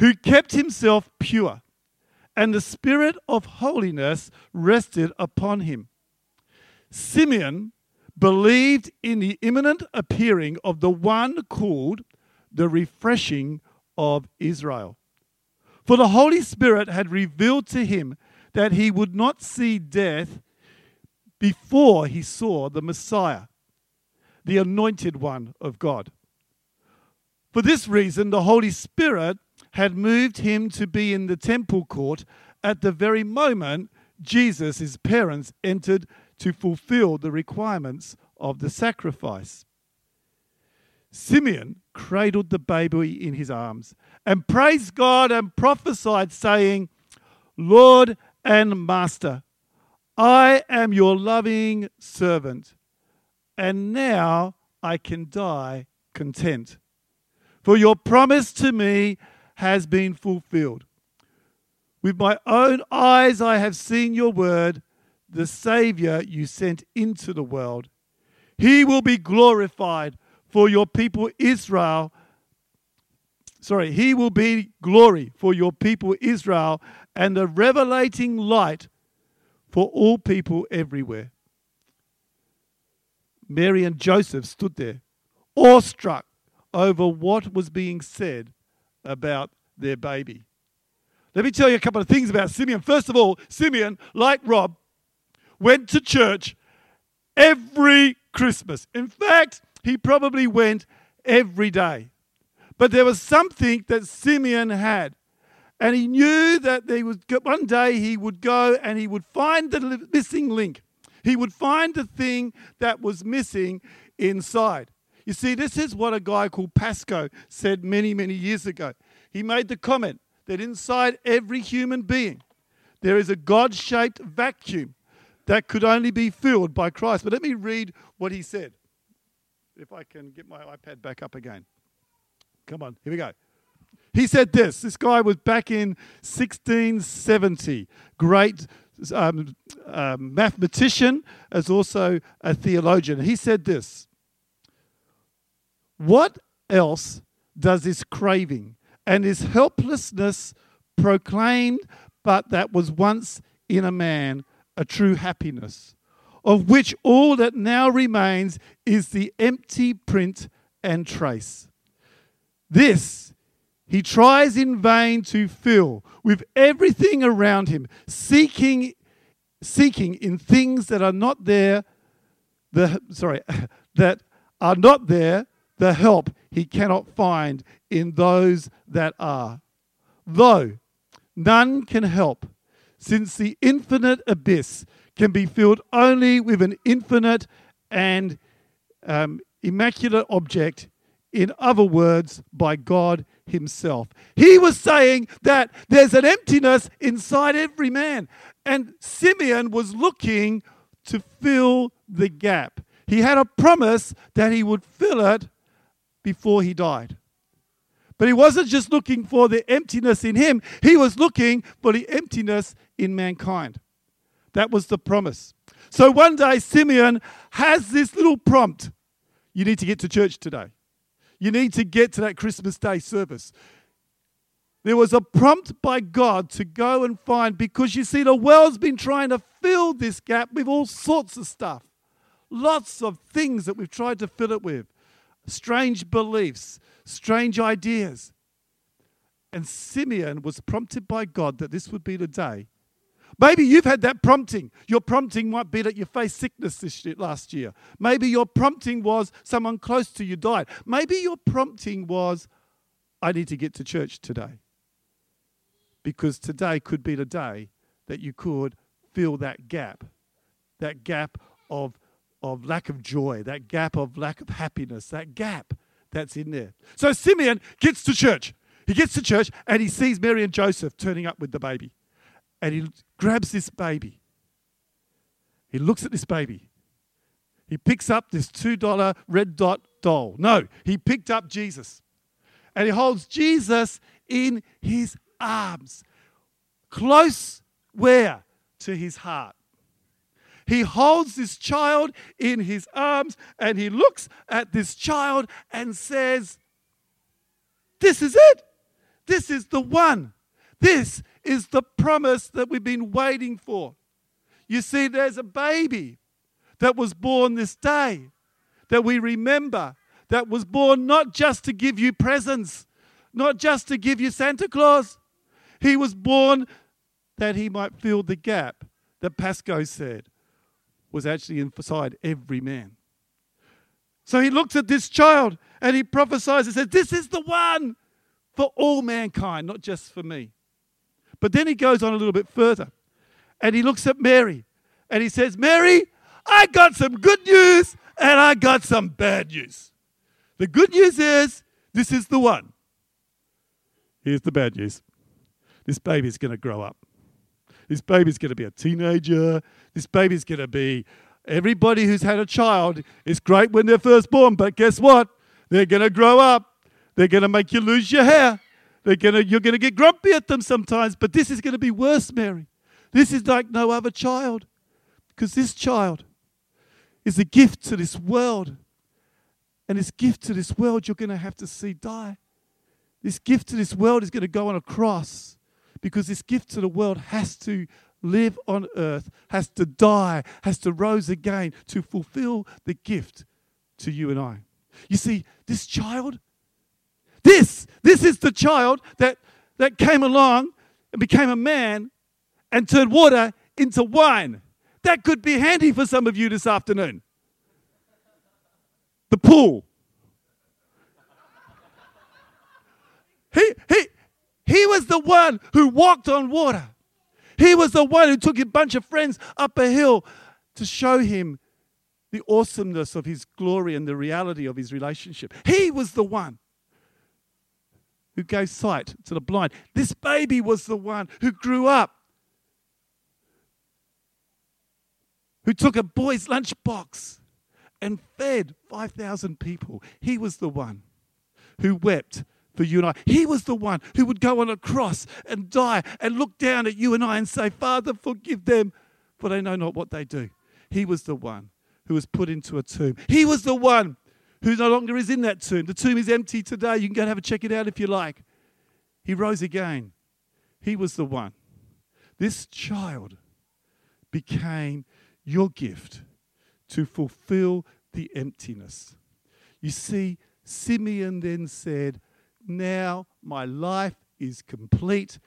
who kept himself pure, and the spirit of holiness rested upon him. Simeon believed in the imminent appearing of the one called the refreshing of Israel. For the Holy Spirit had revealed to him that he would not see death before he saw the Messiah, the anointed one of God. For this reason, the Holy Spirit had moved him to be in the temple court at the very moment Jesus, parents, entered to fulfill the requirements of the sacrifice. Simeon cradled the baby in his arms and praised God and prophesied, saying, Lord and Master, I am your loving servant, and now I can die content. For your promise to me has been fulfilled. With my own eyes I have seen your word, the Saviour you sent into the world. He will be glorified for your people Israel. Sorry, he will be glory for your people Israel and a revelating light for all people everywhere. Mary and Joseph stood there, awestruck over what was being said about their baby. Let me tell you a couple of things about Simeon. First of all, Simeon, like Rob, went to church every Christmas. In fact, he probably went every day. But there was something that Simeon had. And he knew that there was one day he would go and he would find the missing link. He would find the thing that was missing inside. You see, this is what a guy called Pascal said many, many years ago. He made the comment that inside every human being, there is a God shaped vacuum that could only be filled by Christ. But let me read what he said. If I can get my iPad back up again. Come on, here we go. He said this. This guy was back in 1670. Great um, um, mathematician, as also a theologian. He said this What else does this craving and this helplessness proclaimed, but that was once in a man, a true happiness, of which all that now remains is the empty print and trace? This he tries in vain to fill with everything around him, seeking, seeking in things that are not there, the sorry, that are not there, the help he cannot find in those that are. Though none can help, since the infinite abyss can be filled only with an infinite and um, immaculate object, in other words, by God Himself. He was saying that there's an emptiness inside every man. And Simeon was looking to fill the gap. He had a promise that he would fill it before he died. But he wasn't just looking for the emptiness in him, he was looking for the emptiness in mankind. That was the promise. So one day, Simeon has this little prompt you need to get to church today. You need to get to that Christmas Day service. There was a prompt by God to go and find, because you see, the world's been trying to fill this gap with all sorts of stuff. Lots of things that we've tried to fill it with strange beliefs, strange ideas. And Simeon was prompted by God that this would be the day. Maybe you've had that prompting. Your prompting might be that you faced sickness this year, last year. Maybe your prompting was someone close to you died. Maybe your prompting was, I need to get to church today. Because today could be the day that you could fill that gap, that gap of of lack of joy, that gap of lack of happiness, that gap that's in there. So Simeon gets to church. He gets to church and he sees Mary and Joseph turning up with the baby. And he grabs this baby. He looks at this baby. He picks up this $2 red dot doll. No, he picked up Jesus. And he holds Jesus in his arms. Close where? To his heart. He holds this child in his arms and he looks at this child and says, This is it. This is the one. This is the promise that we've been waiting for. You see, there's a baby that was born this day that we remember, that was born not just to give you presents, not just to give you Santa Claus. He was born that he might fill the gap that Pascal said was actually inside every man. So he looks at this child and he prophesies and says, This is the one for all mankind, not just for me. But then he goes on a little bit further and he looks at Mary and he says, Mary, I got some good news and I got some bad news. The good news is this is the one. Here's the bad news this baby's going to grow up. This baby's going to be a teenager. This baby's going to be. Everybody who's had a child is great when they're first born, but guess what? They're going to grow up. They're going to make you lose your hair. They're gonna, you're going to get grumpy at them sometimes, but this is going to be worse, Mary. This is like no other child because this child is a gift to this world. And this gift to this world you're going to have to see die. This gift to this world is going to go on a cross because this gift to the world has to live on earth, has to die, has to rise again to fulfill the gift to you and I. You see, this child, this, this is the child that, that came along and became a man and turned water into wine. That could be handy for some of you this afternoon. The pool. He, he, he was the one who walked on water. He was the one who took a bunch of friends up a hill to show him the awesomeness of his glory and the reality of his relationship. He was the one who gave sight to the blind. This baby was the one who grew up, who took a boy's lunchbox and fed 5,000 people. He was the one who wept for you and I. He was the one who would go on a cross and die and look down at you and I and say, Father, forgive them, for they know not what they do. He was the one who was put into a tomb. He was the one who no longer is in that tomb. The tomb is empty today. You can go and have a check it out if you like. He rose again. He was the one. This child became your gift to fulfill the emptiness. You see, Simeon then said, Now my life is complete.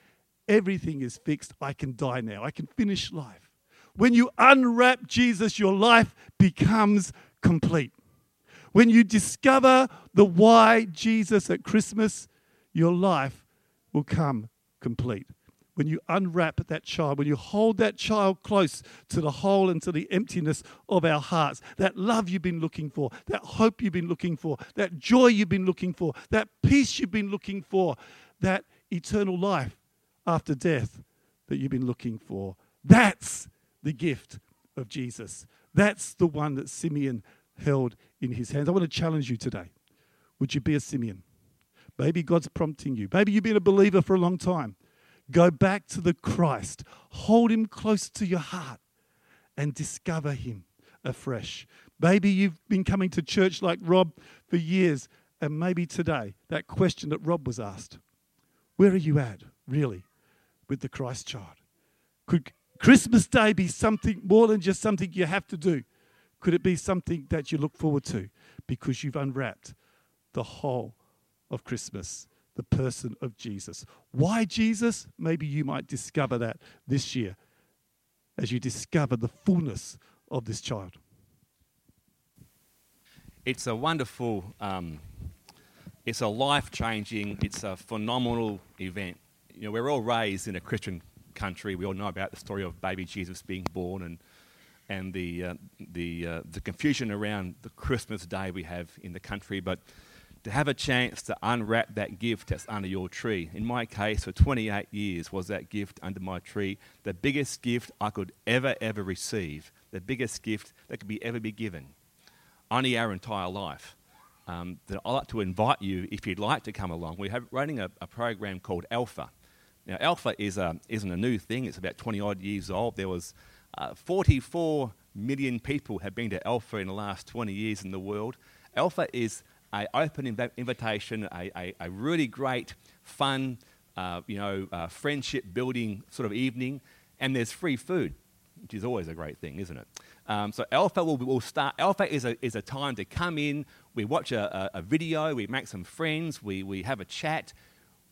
Everything is fixed. I can die now. I can finish life. When you unwrap Jesus, your life becomes complete. When you discover the why Jesus at Christmas, your life will come complete. When you unwrap that child, when you hold that child close to the hole and to the emptiness of our hearts, that love you've been looking for, that hope you've been looking for, that joy you've been looking for, that peace you've been looking for, that eternal life after death that you've been looking for. That's the gift of Jesus. That's the one that Simeon held in his hands. I want to challenge you today. Would you be a Simeon? Maybe God's prompting you. Maybe you've been a believer for a long time. Go back to the Christ, hold him close to your heart, and discover him afresh. Maybe you've been coming to church like Rob for years, and maybe today, that question that Rob was asked where are you at, really, with the Christ child? Could Christmas Day be something more than just something you have to do? Could it be something that you look forward to because you've unwrapped the whole of Christmas, the person of Jesus? Why Jesus? Maybe you might discover that this year as you discover the fullness of this child. It's a wonderful, um, it's a life changing, it's a phenomenal event. You know, we're all raised in a Christian country. We all know about the story of baby Jesus being born and, and the, uh, the, uh, the confusion around the Christmas day we have in the country. But to have a chance to unwrap that gift that's under your tree. In my case, for 28 years was that gift under my tree the biggest gift I could ever, ever receive, the biggest gift that could be ever be given. Only our entire life. Um, that I'd like to invite you, if you'd like to come along. We're running a, a program called Alpha. Now, Alpha is a, isn't a new thing. It's about 20 odd years old. There was uh, 44 million people have been to Alpha in the last 20 years in the world. Alpha is an open inv- invitation, a, a, a, really great, fun uh, you know, uh, friendship building sort of evening, and there's free food, which is always a great thing, isn't it? Um, so Alpha will, will start. Alpha is a, is a time to come in. We watch a, a, a video. We make some friends. We, we have a chat.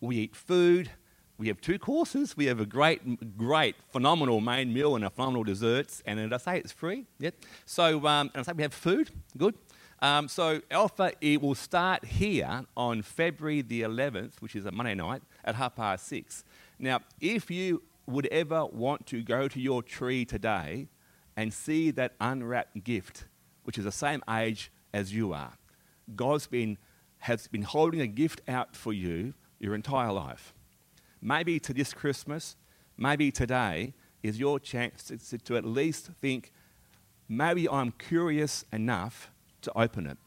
We eat food. We have two courses. We have a great, great, phenomenal main meal and a phenomenal desserts. And did I say it's free? Yep. So, um, and I say we have food. Good. Um, so Alpha it will start here on February the 11th, which is a Monday night at half past six. Now, if you would ever want to go to your tree today and see that unwrapped gift, which is the same age as you are, God's been has been holding a gift out for you your entire life. Maybe to this Christmas, maybe today is your chance to, to at least think, maybe I'm curious enough to open it.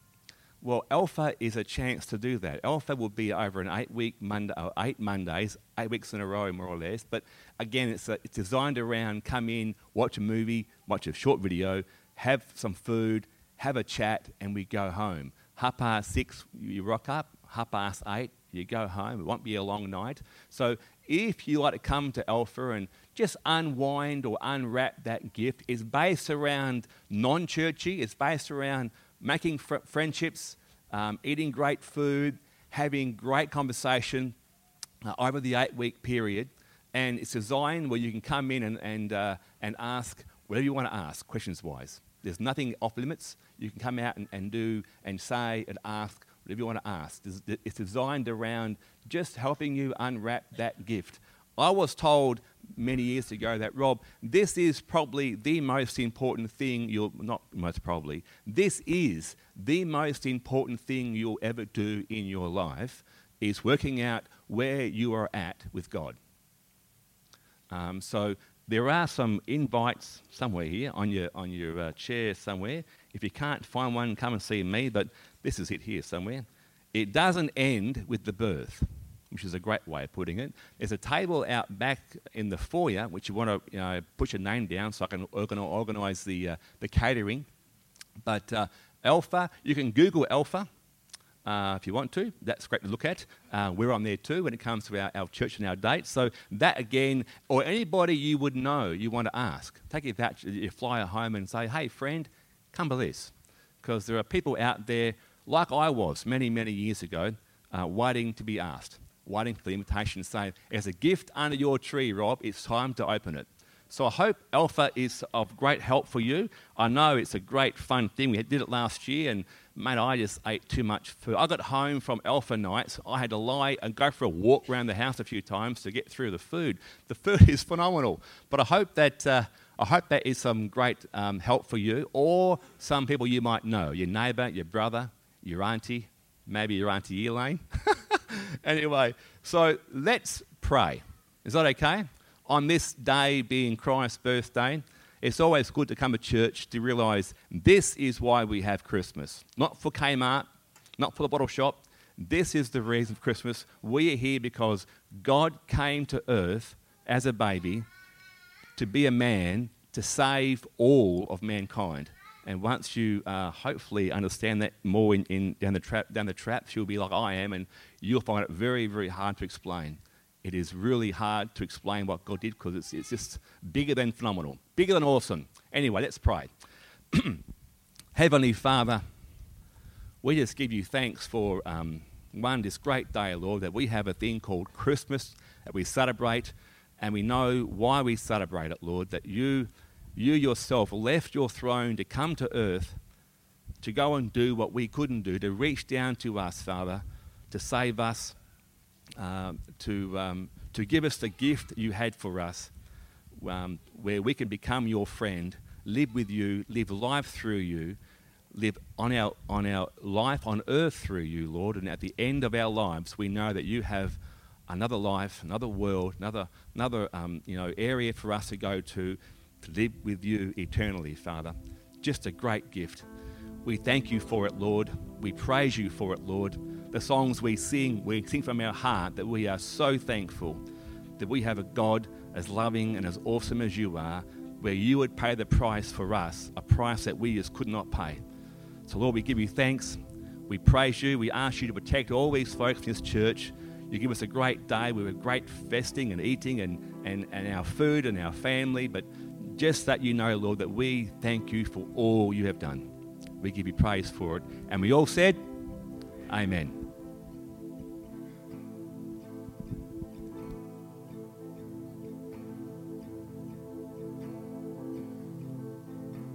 Well, Alpha is a chance to do that. Alpha will be over an eight-week Monday, uh, eight Mondays, eight weeks in a row, more or less. But again, it's, a, it's designed around come in, watch a movie, watch a short video, have some food, have a chat, and we go home. Half past six, you rock up. Half past eight, you go home. It won't be a long night. So if you like to come to Alpha and just unwind or unwrap that gift, it's based around non-churchy. It's based around making fr- friendships, um, eating great food, having great conversation uh, over the eight-week period. And it's designed where you can come in and, and, uh, and ask whatever you want to ask, questions-wise. There's nothing off limits. You can come out and, and do and say and ask whatever you want to ask. It's designed around just helping you unwrap that gift. I was told many years ago that, Rob, this is probably the most important thing you'll, not most probably, this is the most important thing you'll ever do in your life is working out where you are at with God. Um, so there are some invites somewhere here on your, on your uh, chair somewhere. If you can't find one, come and see me, but this is it here somewhere. It doesn't end with the birth, which is a great way of putting it. There's a table out back in the foyer, which you want to you know, put your name down so I can organise the, uh, the catering. But uh, Alpha, you can Google Alpha. Uh, if you want to. That's great to look at. Uh, we're on there too when it comes to our, our church and our dates. So that again, or anybody you would know, you want to ask. Take your, voucher, your flyer home and say, hey, friend, come to this. Because there are people out there, like I was many, many years ago, uh, waiting to be asked, waiting for the invitation to say, as a gift under your tree, Rob, it's time to open it. So I hope Alpha is of great help for you. I know it's a great fun thing. We did it last year, and mate, I just ate too much food. I got home from Alpha nights. I had to lie and go for a walk around the house a few times to get through the food. The food is phenomenal. But I hope that uh, I hope that is some great um, help for you or some people you might know your neighbour, your brother, your auntie, maybe your auntie Elaine. anyway, so let's pray. Is that okay? On this day being Christ's birthday, it's always good to come to church to realise this is why we have Christmas. Not for Kmart, not for the bottle shop. This is the reason for Christmas. We are here because God came to earth as a baby to be a man to save all of mankind. And once you uh, hopefully understand that more in, in, down, the trap, down the traps, you'll be like I am, and you'll find it very, very hard to explain. It is really hard to explain what God did because it's, it's just bigger than phenomenal, bigger than awesome. Anyway, let's pray. Heavenly Father, we just give you thanks for um, one, this great day, Lord, that we have a thing called Christmas that we celebrate and we know why we celebrate it, Lord, that you, you yourself left your throne to come to earth to go and do what we couldn't do, to reach down to us, Father, to save us, um, to, um, to give us the gift you had for us, um, where we can become your friend, live with you, live life through you, live on our, on our life on earth through you, Lord. And at the end of our lives, we know that you have another life, another world, another, another um, you know, area for us to go to to live with you eternally, Father. Just a great gift. We thank you for it, Lord. We praise you for it, Lord. The songs we sing, we sing from our heart that we are so thankful that we have a God as loving and as awesome as you are, where you would pay the price for us, a price that we just could not pay. So, Lord, we give you thanks. We praise you. We ask you to protect all these folks in this church You give us a great day with a great festing and eating and, and, and our food and our family. But just that you know, Lord, that we thank you for all you have done. We give you praise for it. And we all said, Amen.